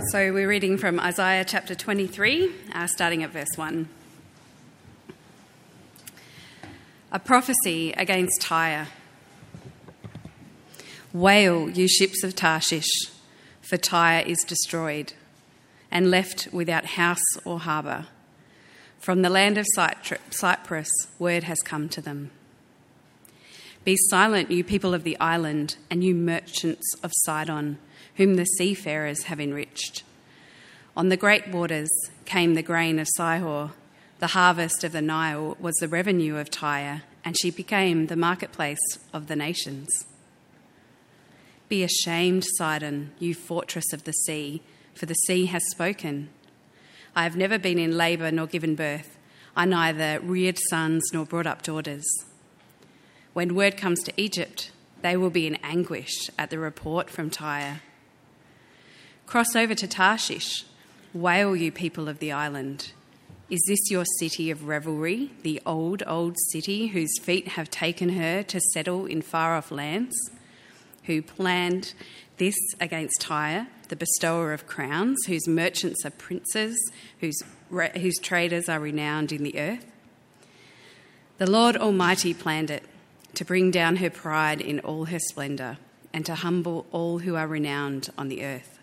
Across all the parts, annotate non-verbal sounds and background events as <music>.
So we're reading from Isaiah chapter 23, uh, starting at verse 1. A prophecy against Tyre. Wail, you ships of Tarshish, for Tyre is destroyed and left without house or harbour. From the land of Cyprus, word has come to them. Be silent, you people of the island, and you merchants of Sidon whom the seafarers have enriched. On the great waters came the grain of Sihor, the harvest of the Nile was the revenue of Tyre, and she became the marketplace of the nations. Be ashamed, Sidon, you fortress of the sea, for the sea has spoken. I have never been in labour nor given birth. I neither reared sons nor brought up daughters. When word comes to Egypt, they will be in anguish at the report from Tyre. Cross over to Tarshish. Wail, you people of the island. Is this your city of revelry, the old, old city whose feet have taken her to settle in far off lands? Who planned this against Tyre, the bestower of crowns, whose merchants are princes, whose, whose traders are renowned in the earth? The Lord Almighty planned it to bring down her pride in all her splendour and to humble all who are renowned on the earth.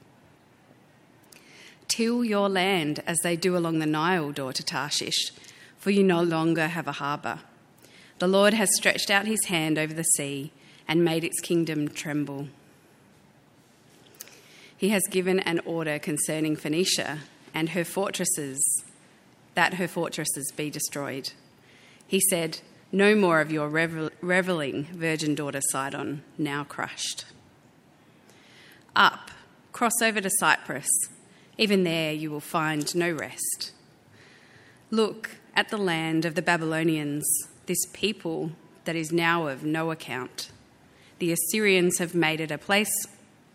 Till your land as they do along the Nile, daughter Tarshish, for you no longer have a harbour. The Lord has stretched out his hand over the sea and made its kingdom tremble. He has given an order concerning Phoenicia and her fortresses, that her fortresses be destroyed. He said, No more of your revel- reveling, virgin daughter Sidon, now crushed. Up, cross over to Cyprus even there you will find no rest. Look at the land of the Babylonians, this people that is now of no account. The Assyrians have made it a place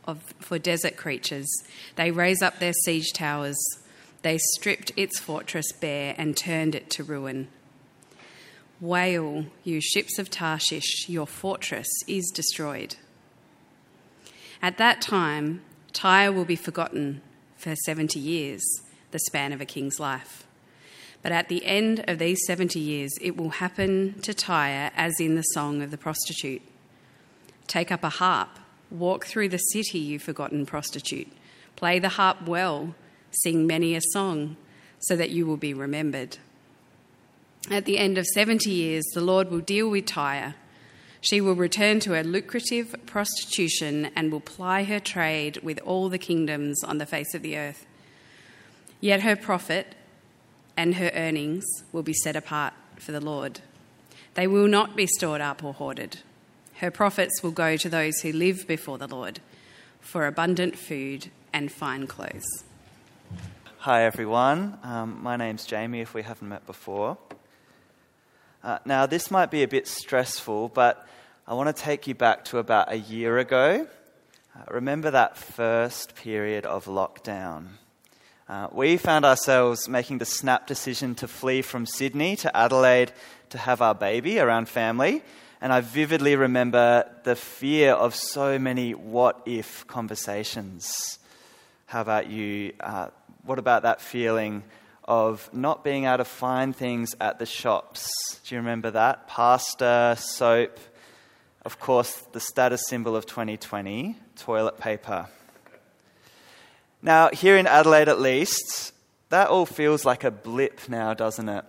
of, for desert creatures. They raise up their siege towers. They stripped its fortress bare and turned it to ruin. Wail, you ships of Tarshish, your fortress is destroyed. At that time, Tyre will be forgotten for 70 years, the span of a king's life. But at the end of these 70 years, it will happen to Tyre as in the song of the prostitute. Take up a harp, walk through the city, you forgotten prostitute. Play the harp well, sing many a song, so that you will be remembered. At the end of 70 years, the Lord will deal with Tyre she will return to her lucrative prostitution and will ply her trade with all the kingdoms on the face of the earth. Yet her profit and her earnings will be set apart for the Lord. They will not be stored up or hoarded. Her profits will go to those who live before the Lord for abundant food and fine clothes. Hi, everyone. Um, my name's Jamie, if we haven't met before. Uh, now, this might be a bit stressful, but I want to take you back to about a year ago. Uh, remember that first period of lockdown. Uh, we found ourselves making the snap decision to flee from Sydney to Adelaide to have our baby around family. And I vividly remember the fear of so many what if conversations. How about you? Uh, what about that feeling of not being able to find things at the shops? Do you remember that? Pasta, soap, of course, the status symbol of 2020 toilet paper. Now, here in Adelaide at least, that all feels like a blip now, doesn't it?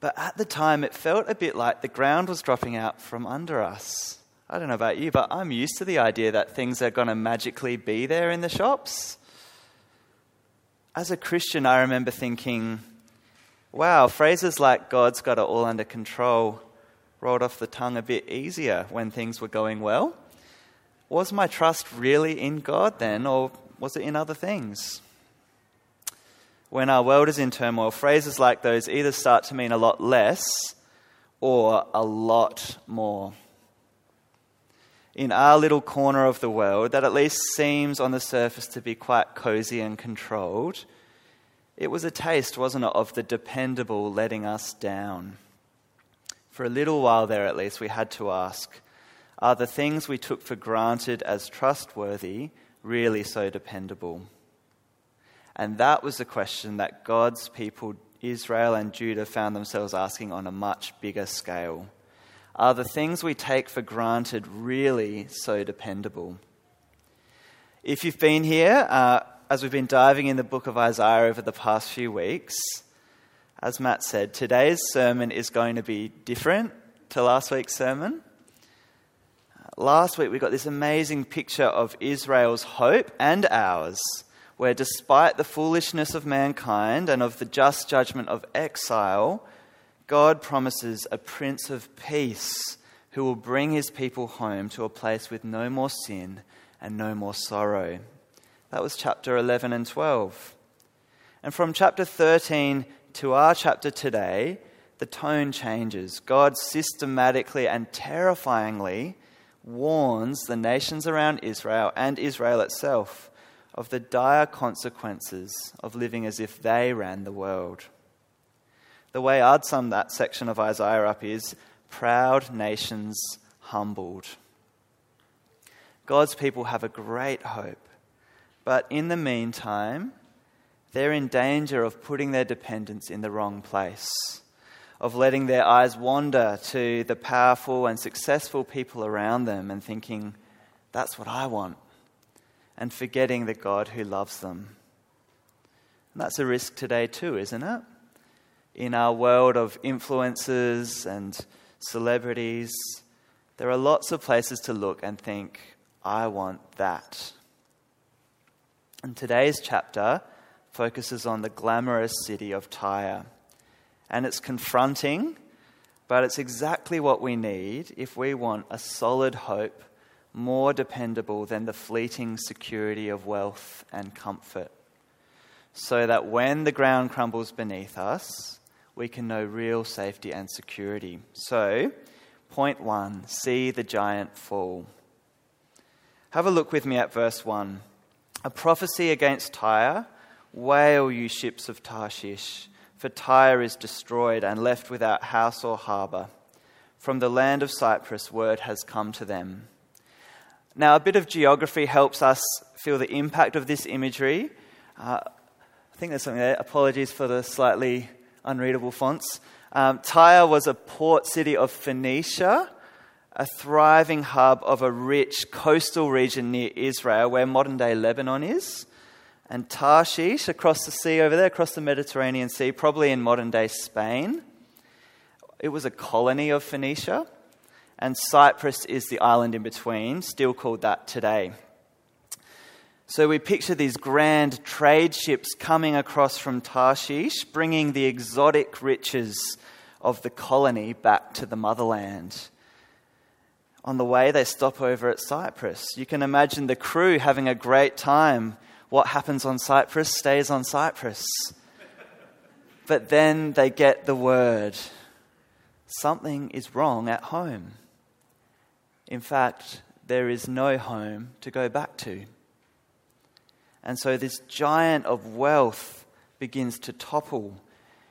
But at the time, it felt a bit like the ground was dropping out from under us. I don't know about you, but I'm used to the idea that things are going to magically be there in the shops. As a Christian, I remember thinking, wow, phrases like God's got it all under control rolled off the tongue a bit easier when things were going well. Was my trust really in God then, or was it in other things? When our world is in turmoil, phrases like those either start to mean a lot less or a lot more. In our little corner of the world, that at least seems on the surface to be quite cozy and controlled, it was a taste, wasn't it, of the dependable letting us down. For a little while there, at least, we had to ask are the things we took for granted as trustworthy really so dependable? And that was the question that God's people, Israel and Judah, found themselves asking on a much bigger scale. Are the things we take for granted really so dependable? If you've been here, uh, as we've been diving in the book of Isaiah over the past few weeks, as Matt said, today's sermon is going to be different to last week's sermon. Last week we got this amazing picture of Israel's hope and ours where despite the foolishness of mankind and of the just judgment of exile, God promises a Prince of Peace who will bring his people home to a place with no more sin and no more sorrow. That was chapter 11 and 12. And from chapter 13 to our chapter today, the tone changes. God systematically and terrifyingly warns the nations around Israel and Israel itself of the dire consequences of living as if they ran the world. The way I'd sum that section of Isaiah up is proud nations humbled. God's people have a great hope, but in the meantime, they're in danger of putting their dependence in the wrong place, of letting their eyes wander to the powerful and successful people around them and thinking, that's what I want and forgetting the God who loves them. And that's a risk today, too, isn't it? In our world of influencers and celebrities, there are lots of places to look and think, I want that. And today's chapter focuses on the glamorous city of Tyre. And it's confronting, but it's exactly what we need if we want a solid hope more dependable than the fleeting security of wealth and comfort, so that when the ground crumbles beneath us, we can know real safety and security. So, point one see the giant fall. Have a look with me at verse 1. A prophecy against Tyre Wail, you ships of Tarshish, for Tyre is destroyed and left without house or harbour. From the land of Cyprus, word has come to them now, a bit of geography helps us feel the impact of this imagery. Uh, I think there's something there. Apologies for the slightly unreadable fonts. Um, Tyre was a port city of Phoenicia, a thriving hub of a rich coastal region near Israel, where modern day Lebanon is. And Tarshish, across the sea over there, across the Mediterranean Sea, probably in modern day Spain. It was a colony of Phoenicia and Cyprus is the island in between, still called that today. So we picture these grand trade ships coming across from Tarshish, bringing the exotic riches of the colony back to the motherland. On the way, they stop over at Cyprus. You can imagine the crew having a great time. What happens on Cyprus stays on Cyprus. But then they get the word something is wrong at home. In fact, there is no home to go back to. And so this giant of wealth begins to topple.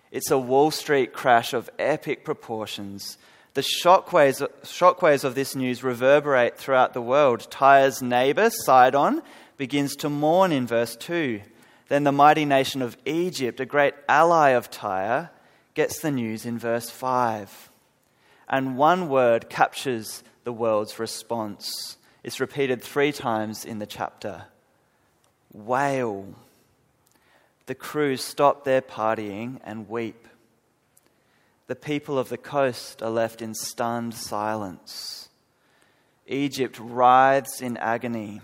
It's a Wall Street crash of epic proportions. The shockwaves, shockwaves of this news reverberate throughout the world. Tyre's neighbor, Sidon, begins to mourn in verse 2. Then the mighty nation of Egypt, a great ally of Tyre, gets the news in verse 5. And one word captures the world's response. It's repeated three times in the chapter. Wail. The crew stop their partying and weep. The people of the coast are left in stunned silence. Egypt writhes in agony.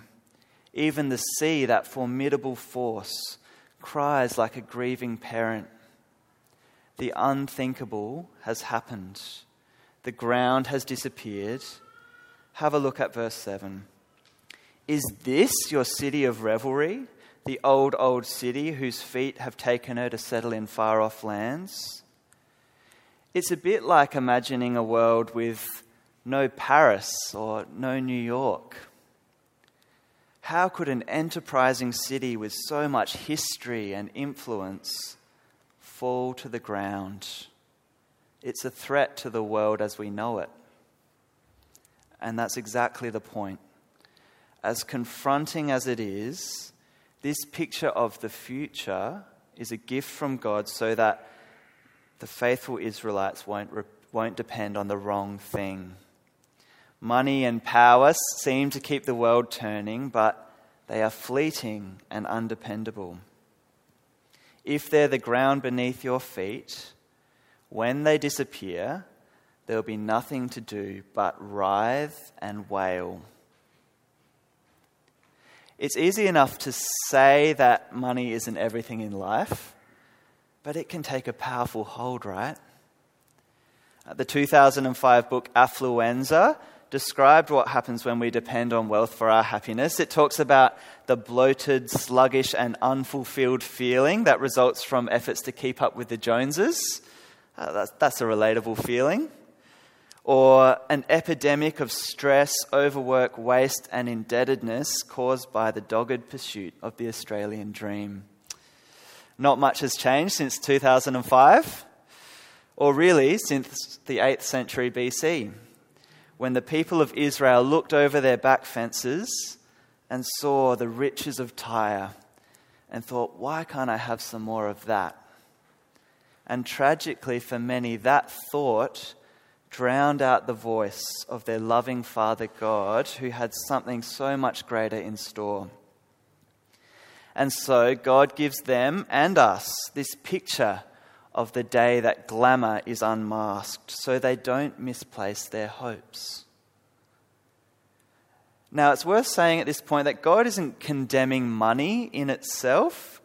Even the sea, that formidable force, cries like a grieving parent. The unthinkable has happened. The ground has disappeared have a look at verse 7. Is this your city of revelry, the old, old city whose feet have taken her to settle in far off lands? It's a bit like imagining a world with no Paris or no New York. How could an enterprising city with so much history and influence fall to the ground? It's a threat to the world as we know it. And that's exactly the point. As confronting as it is, this picture of the future is a gift from God so that the faithful Israelites won't, won't depend on the wrong thing. Money and power seem to keep the world turning, but they are fleeting and undependable. If they're the ground beneath your feet, when they disappear, there will be nothing to do but writhe and wail. It's easy enough to say that money isn't everything in life, but it can take a powerful hold, right? The 2005 book Affluenza described what happens when we depend on wealth for our happiness. It talks about the bloated, sluggish, and unfulfilled feeling that results from efforts to keep up with the Joneses. Uh, that's, that's a relatable feeling. Or an epidemic of stress, overwork, waste, and indebtedness caused by the dogged pursuit of the Australian dream. Not much has changed since 2005, or really since the 8th century BC when the people of Israel looked over their back fences and saw the riches of Tyre and thought, why can't I have some more of that? And tragically, for many, that thought drowned out the voice of their loving Father God, who had something so much greater in store. And so, God gives them and us this picture of the day that glamour is unmasked so they don't misplace their hopes. Now, it's worth saying at this point that God isn't condemning money in itself.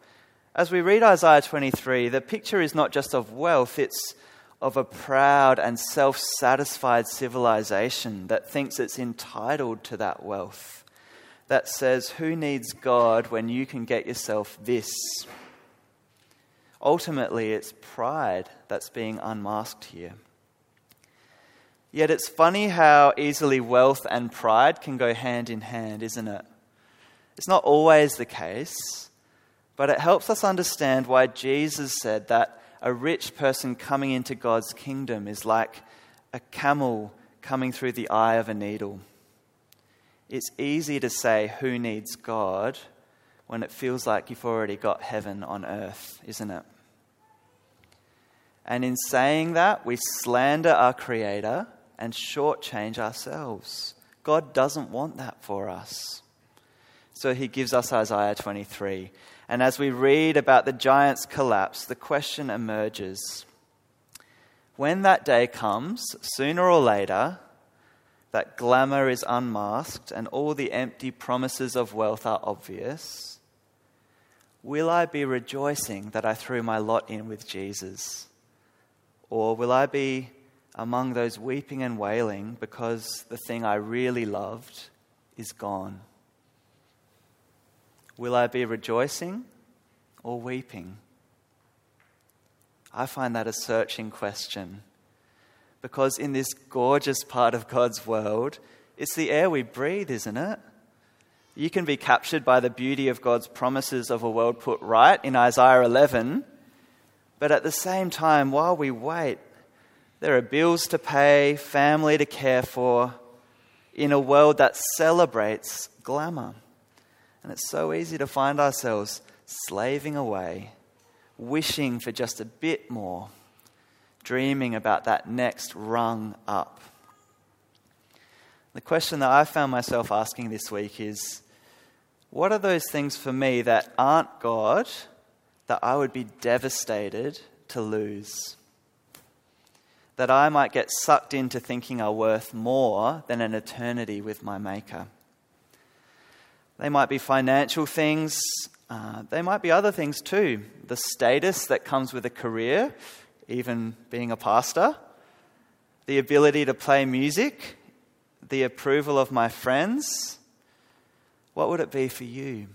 As we read Isaiah 23, the picture is not just of wealth, it's of a proud and self satisfied civilization that thinks it's entitled to that wealth, that says, Who needs God when you can get yourself this? Ultimately, it's pride that's being unmasked here. Yet it's funny how easily wealth and pride can go hand in hand, isn't it? It's not always the case, but it helps us understand why Jesus said that a rich person coming into God's kingdom is like a camel coming through the eye of a needle. It's easy to say, Who needs God? when it feels like you've already got heaven on earth, isn't it? And in saying that, we slander our Creator and shortchange ourselves. God doesn't want that for us. So he gives us Isaiah 23. And as we read about the giant's collapse, the question emerges when that day comes, sooner or later, that glamour is unmasked and all the empty promises of wealth are obvious, will I be rejoicing that I threw my lot in with Jesus? Or will I be among those weeping and wailing because the thing I really loved is gone? Will I be rejoicing or weeping? I find that a searching question because in this gorgeous part of God's world, it's the air we breathe, isn't it? You can be captured by the beauty of God's promises of a world put right in Isaiah 11 but at the same time, while we wait, there are bills to pay, family to care for, in a world that celebrates glamour. And it's so easy to find ourselves slaving away, wishing for just a bit more, dreaming about that next rung up. The question that I found myself asking this week is what are those things for me that aren't God? that I would be devastated to lose. That I might get sucked into thinking are worth more than an eternity with my Maker. They might be financial things, uh, they might be other things too. The status that comes with a career, even being a pastor, the ability to play music, the approval of my friends. What would it be for you?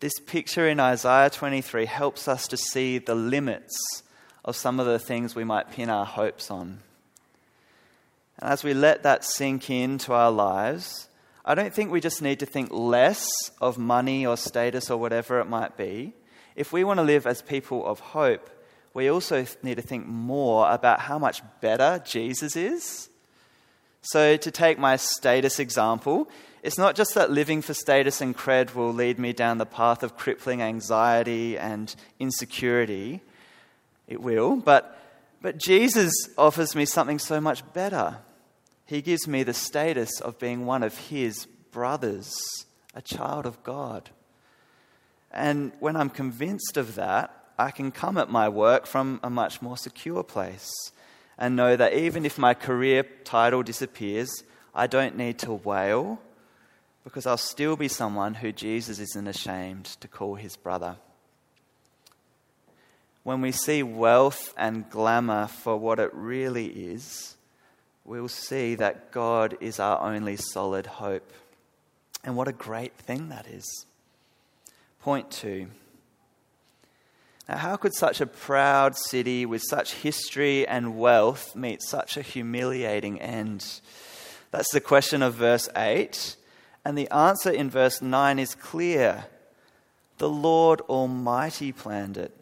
This picture in Isaiah 23 helps us to see the limits of some of the things we might pin our hopes on. And as we let that sink into our lives, I don't think we just need to think less of money or status or whatever it might be. If we want to live as people of hope, we also need to think more about how much better Jesus is. So, to take my status example, it's not just that living for status and cred will lead me down the path of crippling anxiety and insecurity. It will, but, but Jesus offers me something so much better. He gives me the status of being one of His brothers, a child of God. And when I'm convinced of that, I can come at my work from a much more secure place and know that even if my career title disappears, I don't need to wail because I'll still be someone who Jesus isn't ashamed to call his brother. When we see wealth and glamour for what it really is, we'll see that God is our only solid hope. And what a great thing that is. Point two. Now, how could such a proud city with such history and wealth meet such a humiliating end? That's the question of verse 8. And the answer in verse 9 is clear. The Lord Almighty planned it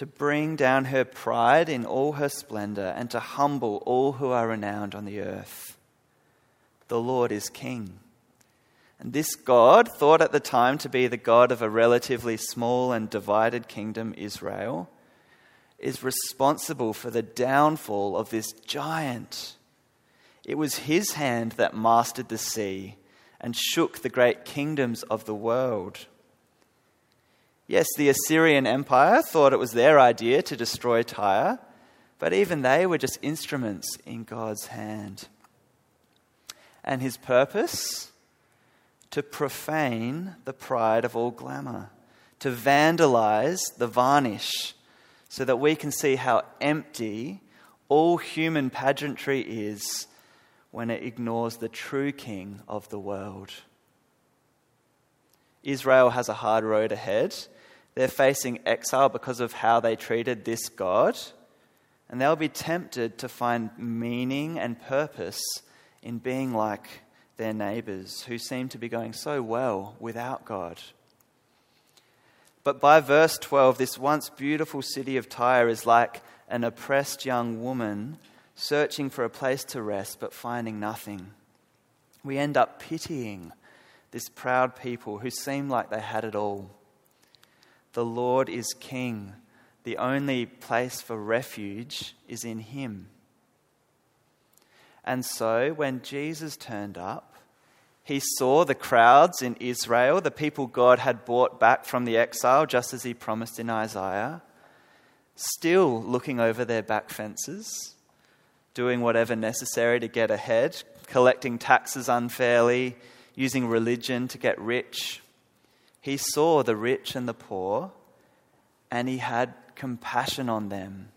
to bring down her pride in all her splendor and to humble all who are renowned on the earth. The Lord is King. And this God, thought at the time to be the God of a relatively small and divided kingdom, Israel, is responsible for the downfall of this giant. It was his hand that mastered the sea and shook the great kingdoms of the world. Yes, the Assyrian Empire thought it was their idea to destroy Tyre, but even they were just instruments in God's hand. And his purpose? to profane the pride of all glamour, to vandalize the varnish, so that we can see how empty all human pageantry is when it ignores the true king of the world. Israel has a hard road ahead. They're facing exile because of how they treated this God, and they'll be tempted to find meaning and purpose in being like their neighbors who seem to be going so well without God. But by verse 12, this once beautiful city of Tyre is like an oppressed young woman searching for a place to rest but finding nothing. We end up pitying this proud people who seem like they had it all. The Lord is King. The only place for refuge is in Him. And so, when Jesus turned up, he saw the crowds in Israel, the people God had brought back from the exile, just as he promised in Isaiah, still looking over their back fences, doing whatever necessary to get ahead, collecting taxes unfairly, using religion to get rich. He saw the rich and the poor, and he had compassion on them.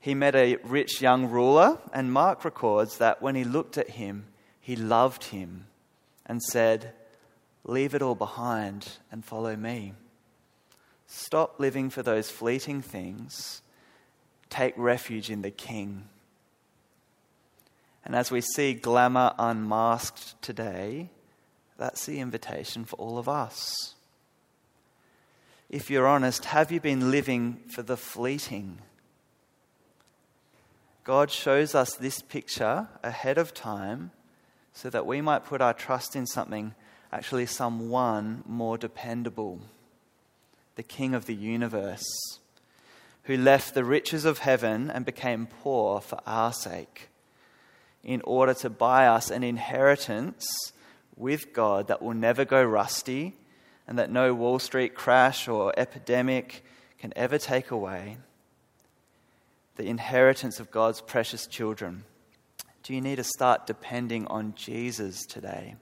He met a rich young ruler, and Mark records that when he looked at him, he loved him and said, Leave it all behind and follow me. Stop living for those fleeting things. Take refuge in the King. And as we see glamour unmasked today, that's the invitation for all of us. If you're honest, have you been living for the fleeting? God shows us this picture ahead of time so that we might put our trust in something, actually, someone more dependable the King of the universe, who left the riches of heaven and became poor for our sake, in order to buy us an inheritance with God that will never go rusty and that no Wall Street crash or epidemic can ever take away. The inheritance of God's precious children do you need to start depending on Jesus today?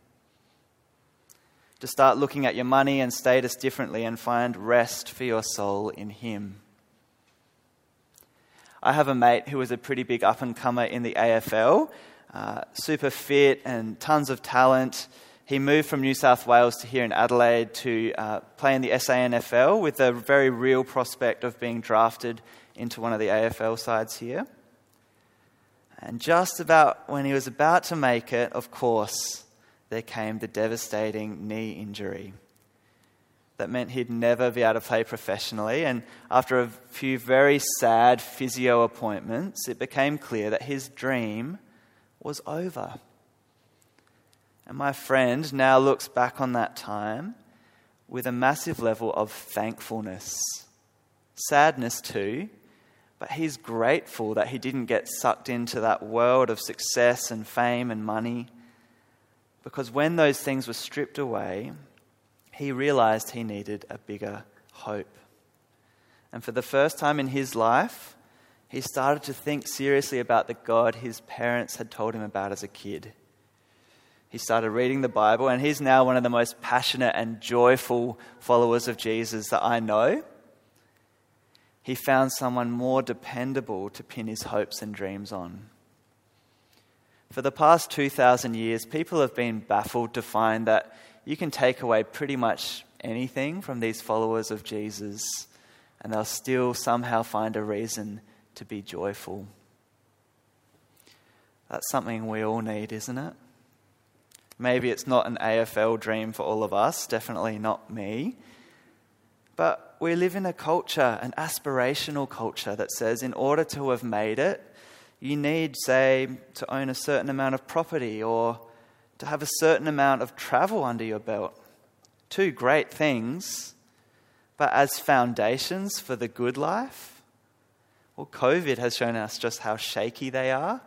To start looking at your money and status differently and find rest for your soul in Him. I have a mate who was a pretty big up and comer in the AFL, uh, super fit and tons of talent. He moved from New South Wales to here in Adelaide to uh, play in the SANFL with a very real prospect of being drafted into one of the AFL sides here. And just about when he was about to make it, of course, there came the devastating knee injury. That meant he'd never be able to play professionally. And after a few very sad physio appointments, it became clear that his dream was over. And my friend now looks back on that time with a massive level of thankfulness, sadness too, but he's grateful that he didn't get sucked into that world of success and fame and money. Because when those things were stripped away, he realized he needed a bigger hope. And for the first time in his life, he started to think seriously about the God his parents had told him about as a kid. He started reading the Bible, and he's now one of the most passionate and joyful followers of Jesus that I know. He found someone more dependable to pin his hopes and dreams on. For the past 2,000 years, people have been baffled to find that you can take away pretty much anything from these followers of Jesus, and they'll still somehow find a reason to be joyful. That's something we all need, isn't it? Maybe it's not an AFL dream for all of us, definitely not me. But we live in a culture, an aspirational culture, that says in order to have made it, you need, say, to own a certain amount of property or to have a certain amount of travel under your belt. Two great things, but as foundations for the good life, well, COVID has shown us just how shaky they are.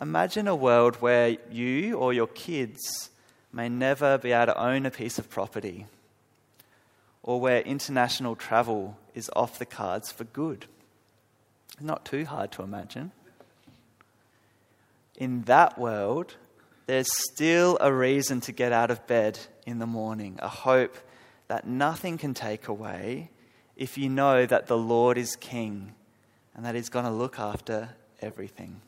Imagine a world where you or your kids may never be able to own a piece of property, or where international travel is off the cards for good. Not too hard to imagine. In that world, there's still a reason to get out of bed in the morning, a hope that nothing can take away if you know that the Lord is King and that He's going to look after everything.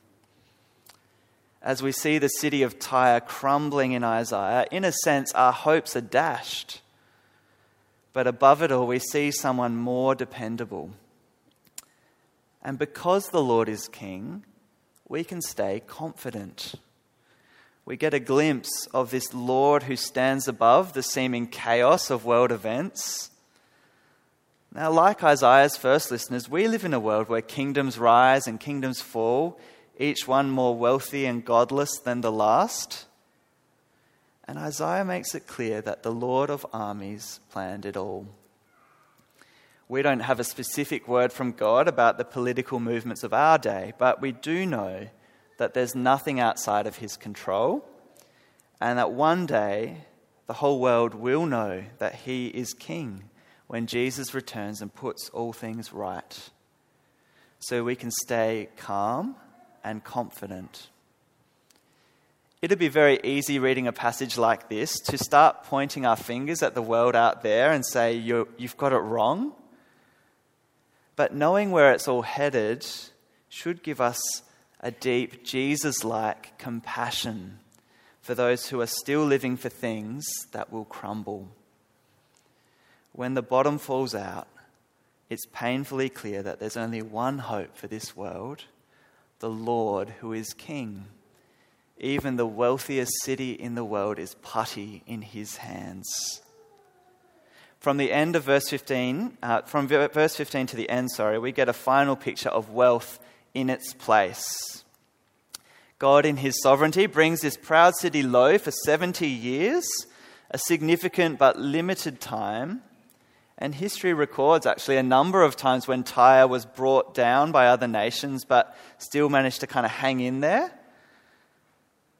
As we see the city of Tyre crumbling in Isaiah, in a sense, our hopes are dashed. But above it all, we see someone more dependable and because the Lord is King, we can stay confident. We get a glimpse of this Lord who stands above the seeming chaos of world events. Now, like Isaiah's first listeners, we live in a world where kingdoms rise and kingdoms fall, each one more wealthy and godless than the last. And Isaiah makes it clear that the Lord of armies planned it all. We don't have a specific word from God about the political movements of our day, but we do know that there's nothing outside of his control, and that one day the whole world will know that he is king when Jesus returns and puts all things right. So we can stay calm and confident. It'd be very easy reading a passage like this to start pointing our fingers at the world out there and say, You've got it wrong. But knowing where it's all headed should give us a deep Jesus like compassion for those who are still living for things that will crumble. When the bottom falls out, it's painfully clear that there's only one hope for this world the Lord who is King. Even the wealthiest city in the world is putty in his hands. From the end of verse 15, uh, from verse 15 to the end, sorry, we get a final picture of wealth in its place. God, in his sovereignty, brings this proud city low for 70 years, a significant but limited time. And history records actually a number of times when Tyre was brought down by other nations, but still managed to kind of hang in there.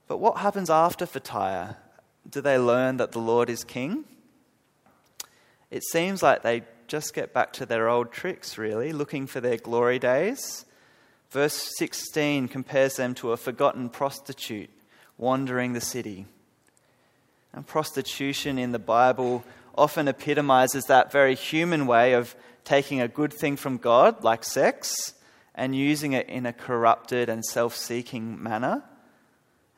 But what happens after for Tyre? Do they learn that the Lord is king? it seems like they just get back to their old tricks, really, looking for their glory days. Verse 16 compares them to a forgotten prostitute wandering the city. And prostitution in the Bible often epitomizes that very human way of taking a good thing from God, like sex, and using it in a corrupted and self seeking manner.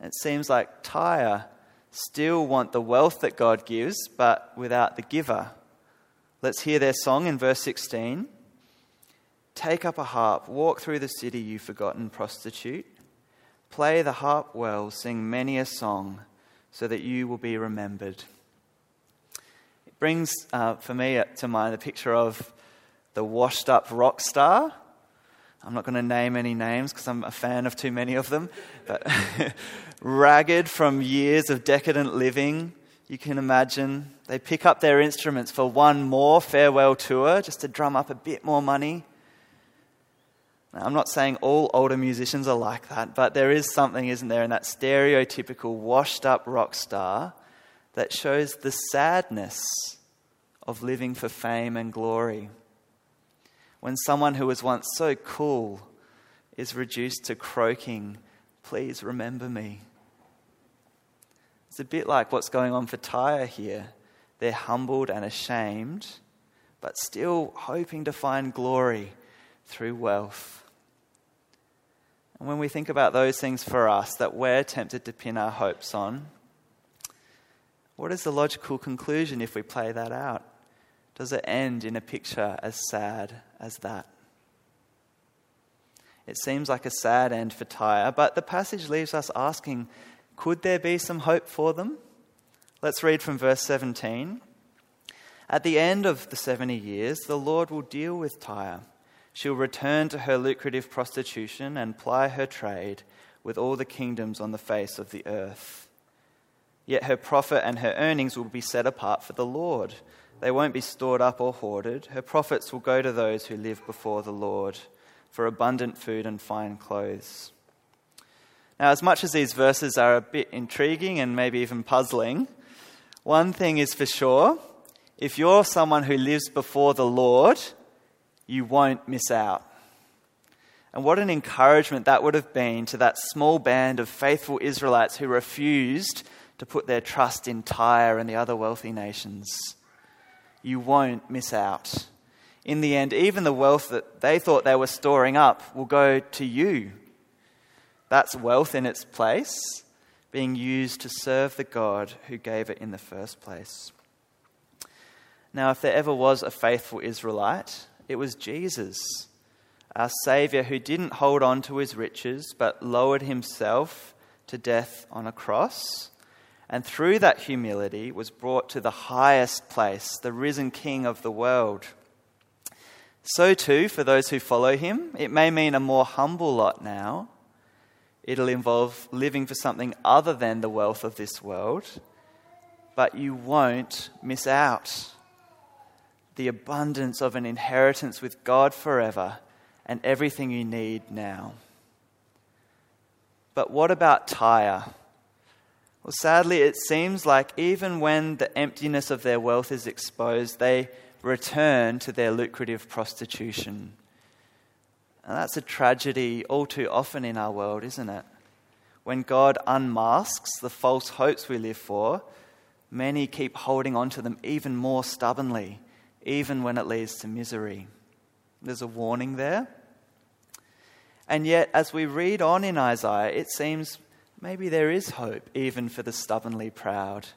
It seems like Tyre still want the wealth that God gives, but without the giver. Let's hear their song in verse 16. Take up a harp, walk through the city, you forgotten prostitute. Play the harp well, sing many a song, so that you will be remembered. Brings, uh, for me, to mind a picture of the washed up rock star. I'm not going to name any names because I'm a fan of too many of them, but <laughs> ragged from years of decadent living, you can imagine. They pick up their instruments for one more farewell tour just to drum up a bit more money. Now, I'm not saying all older musicians are like that, but there is something, isn't there, in that stereotypical washed up rock star that shows the sadness of living for fame and glory. When someone who was once so cool is reduced to croaking, Please remember me. It's a bit like what's going on for Tyre here. They're humbled and ashamed, but still hoping to find glory through wealth. And when we think about those things for us that we're tempted to pin our hopes on, what is the logical conclusion if we play that out? Does it end in a picture as sad as that? It seems like a sad end for Tyre, but the passage leaves us asking could there be some hope for them? Let's read from verse 17. At the end of the 70 years, the Lord will deal with Tyre. She'll return to her lucrative prostitution and ply her trade with all the kingdoms on the face of the earth. Yet her profit and her earnings will be set apart for the Lord. They won't be stored up or hoarded. Her profits will go to those who live before the Lord for abundant food and fine clothes. Now, as much as these verses are a bit intriguing and maybe even puzzling, one thing is for sure if you're someone who lives before the Lord, you won't miss out. And what an encouragement that would have been to that small band of faithful Israelites who refused to put their trust in Tyre and the other wealthy nations. You won't miss out. In the end, even the wealth that they thought they were storing up will go to you. That's wealth in its place, being used to serve the God who gave it in the first place. Now, if there ever was a faithful Israelite, it was Jesus, our Saviour, who didn't hold on to his riches but lowered himself to death on a cross and through that humility was brought to the highest place, the risen King of the world. So, too, for those who follow him, it may mean a more humble lot now. It'll involve living for something other than the wealth of this world, but you won't miss out. The abundance of an inheritance with God forever and everything you need now. But what about Tyre? Well, sadly, it seems like even when the emptiness of their wealth is exposed, they return to their lucrative prostitution. And that's a tragedy all too often in our world, isn't it? When God unmasks the false hopes we live for, many keep holding on to them even more stubbornly, even when it leads to misery. There's a warning there. And yet, as we read on in Isaiah, it seems maybe there is hope even for the stubbornly proud.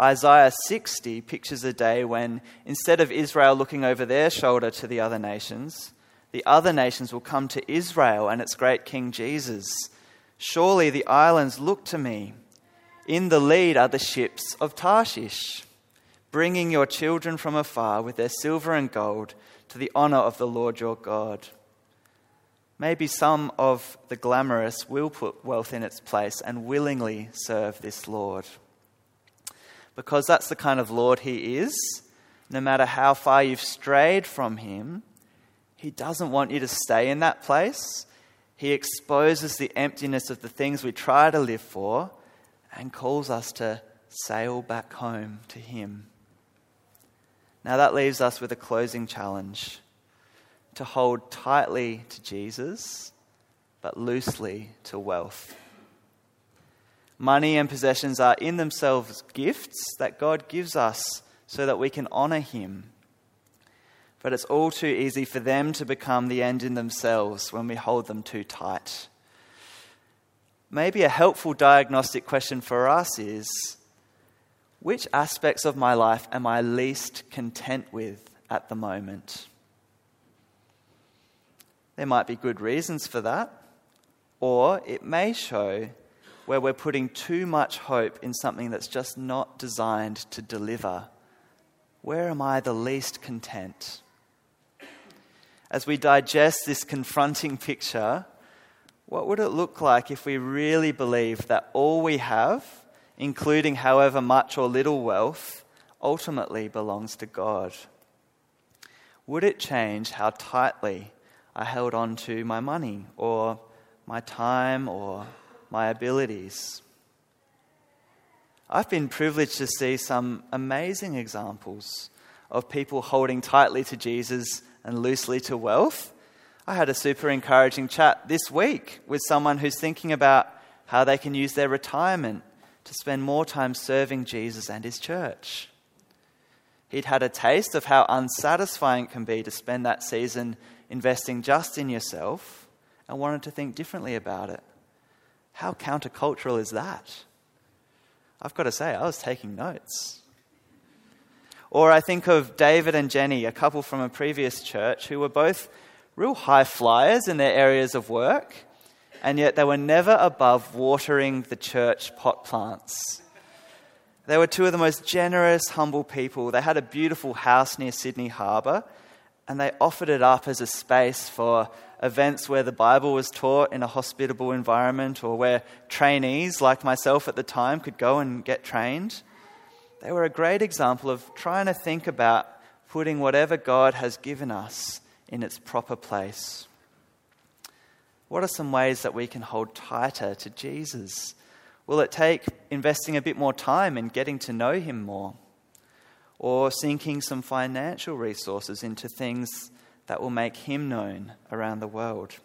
Isaiah 60 pictures a day when, instead of Israel looking over their shoulder to the other nations, the other nations will come to Israel and its great King Jesus. Surely the islands look to me. In the lead are the ships of Tarshish, bringing your children from afar with their silver and gold to the honor of the Lord your God. Maybe some of the glamorous will put wealth in its place and willingly serve this Lord. Because that's the kind of Lord He is. No matter how far you've strayed from Him, He doesn't want you to stay in that place. He exposes the emptiness of the things we try to live for and calls us to sail back home to Him. Now, that leaves us with a closing challenge to hold tightly to Jesus, but loosely to wealth. Money and possessions are in themselves gifts that God gives us so that we can honor Him. But it's all too easy for them to become the end in themselves when we hold them too tight. Maybe a helpful diagnostic question for us is which aspects of my life am I least content with at the moment? There might be good reasons for that, or it may show where we're putting too much hope in something that's just not designed to deliver. Where am I the least content? as we digest this confronting picture, what would it look like if we really believed that all we have, including however much or little wealth, ultimately belongs to God? Would it change how tightly I held on to my money or my time or my abilities? I've been privileged to see some amazing examples of people holding tightly to Jesus and loosely to wealth. I had a super encouraging chat this week with someone who's thinking about how they can use their retirement to spend more time serving Jesus and his church. He'd had a taste of how unsatisfying it can be to spend that season investing just in yourself and wanted to think differently about it. How countercultural is that? I've got to say, I was taking notes. Or I think of David and Jenny, a couple from a previous church, who were both real high flyers in their areas of work, and yet they were never above watering the church pot plants. They were two of the most generous, humble people. They had a beautiful house near Sydney Harbour, and they offered it up as a space for events where the Bible was taught in a hospitable environment or where trainees like myself at the time could go and get trained. They were a great example of trying to think about putting whatever God has given us in its proper place. What are some ways that we can hold tighter to Jesus? Will it take investing a bit more time in getting to know Him more? Or sinking some financial resources into things that will make Him known around the world?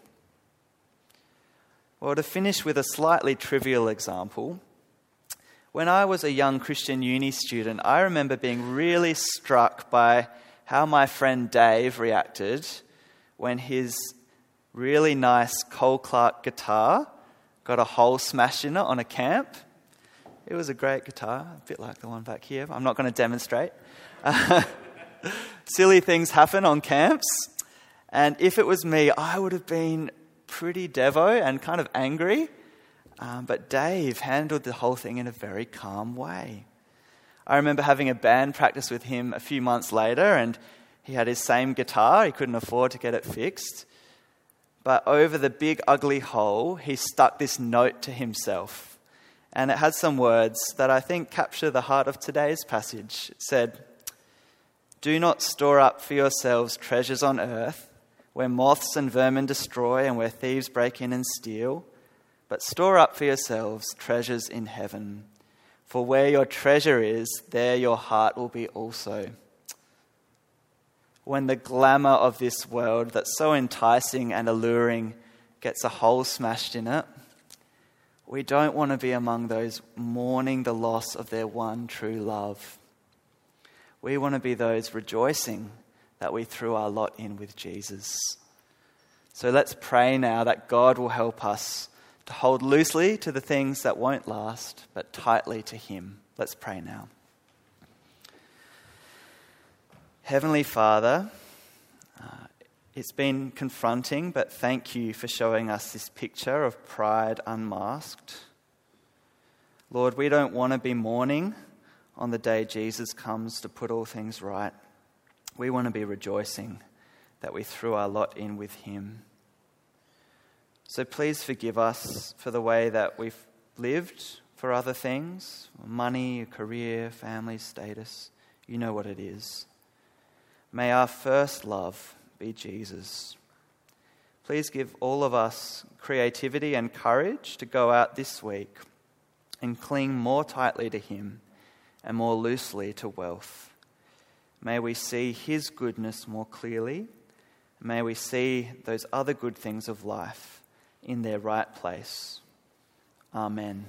Well, to finish with a slightly trivial example, when I was a young Christian uni student, I remember being really struck by how my friend Dave reacted when his really nice Cole Clark guitar got a hole smashed in it on a camp. It was a great guitar, a bit like the one back here. I'm not going to demonstrate. <laughs> silly things happen on camps. And if it was me, I would have been pretty devo and kind of angry. Um, but Dave handled the whole thing in a very calm way. I remember having a band practice with him a few months later, and he had his same guitar. He couldn't afford to get it fixed. But over the big, ugly hole, he stuck this note to himself. And it had some words that I think capture the heart of today's passage. It said, Do not store up for yourselves treasures on earth, where moths and vermin destroy and where thieves break in and steal but store up for yourselves treasures in heaven. For where your treasure is, there your heart will be also. When the glamour of this world, that's so enticing and alluring, gets a hole smashed in it, we don't want to be among those mourning the loss of their one true love. We want to be those rejoicing that we threw our lot in with Jesus. So let's pray now that God will help us to hold loosely to the things that won't last, but tightly to Him. Let's pray now. Heavenly Father, it's been confronting, but thank you for showing us this picture of pride unmasked. Lord, we don't want to be mourning on the day Jesus comes to put all things right. We want to be rejoicing that we threw our lot in with Him. So please forgive us for the way that we've lived for other things money, career, family, status. You know what it is. May our first love be Jesus. Please give all of us creativity and courage to go out this week and cling more tightly to Him and more loosely to wealth. May we see His goodness more clearly. May we see those other good things of life in their right place. Amen.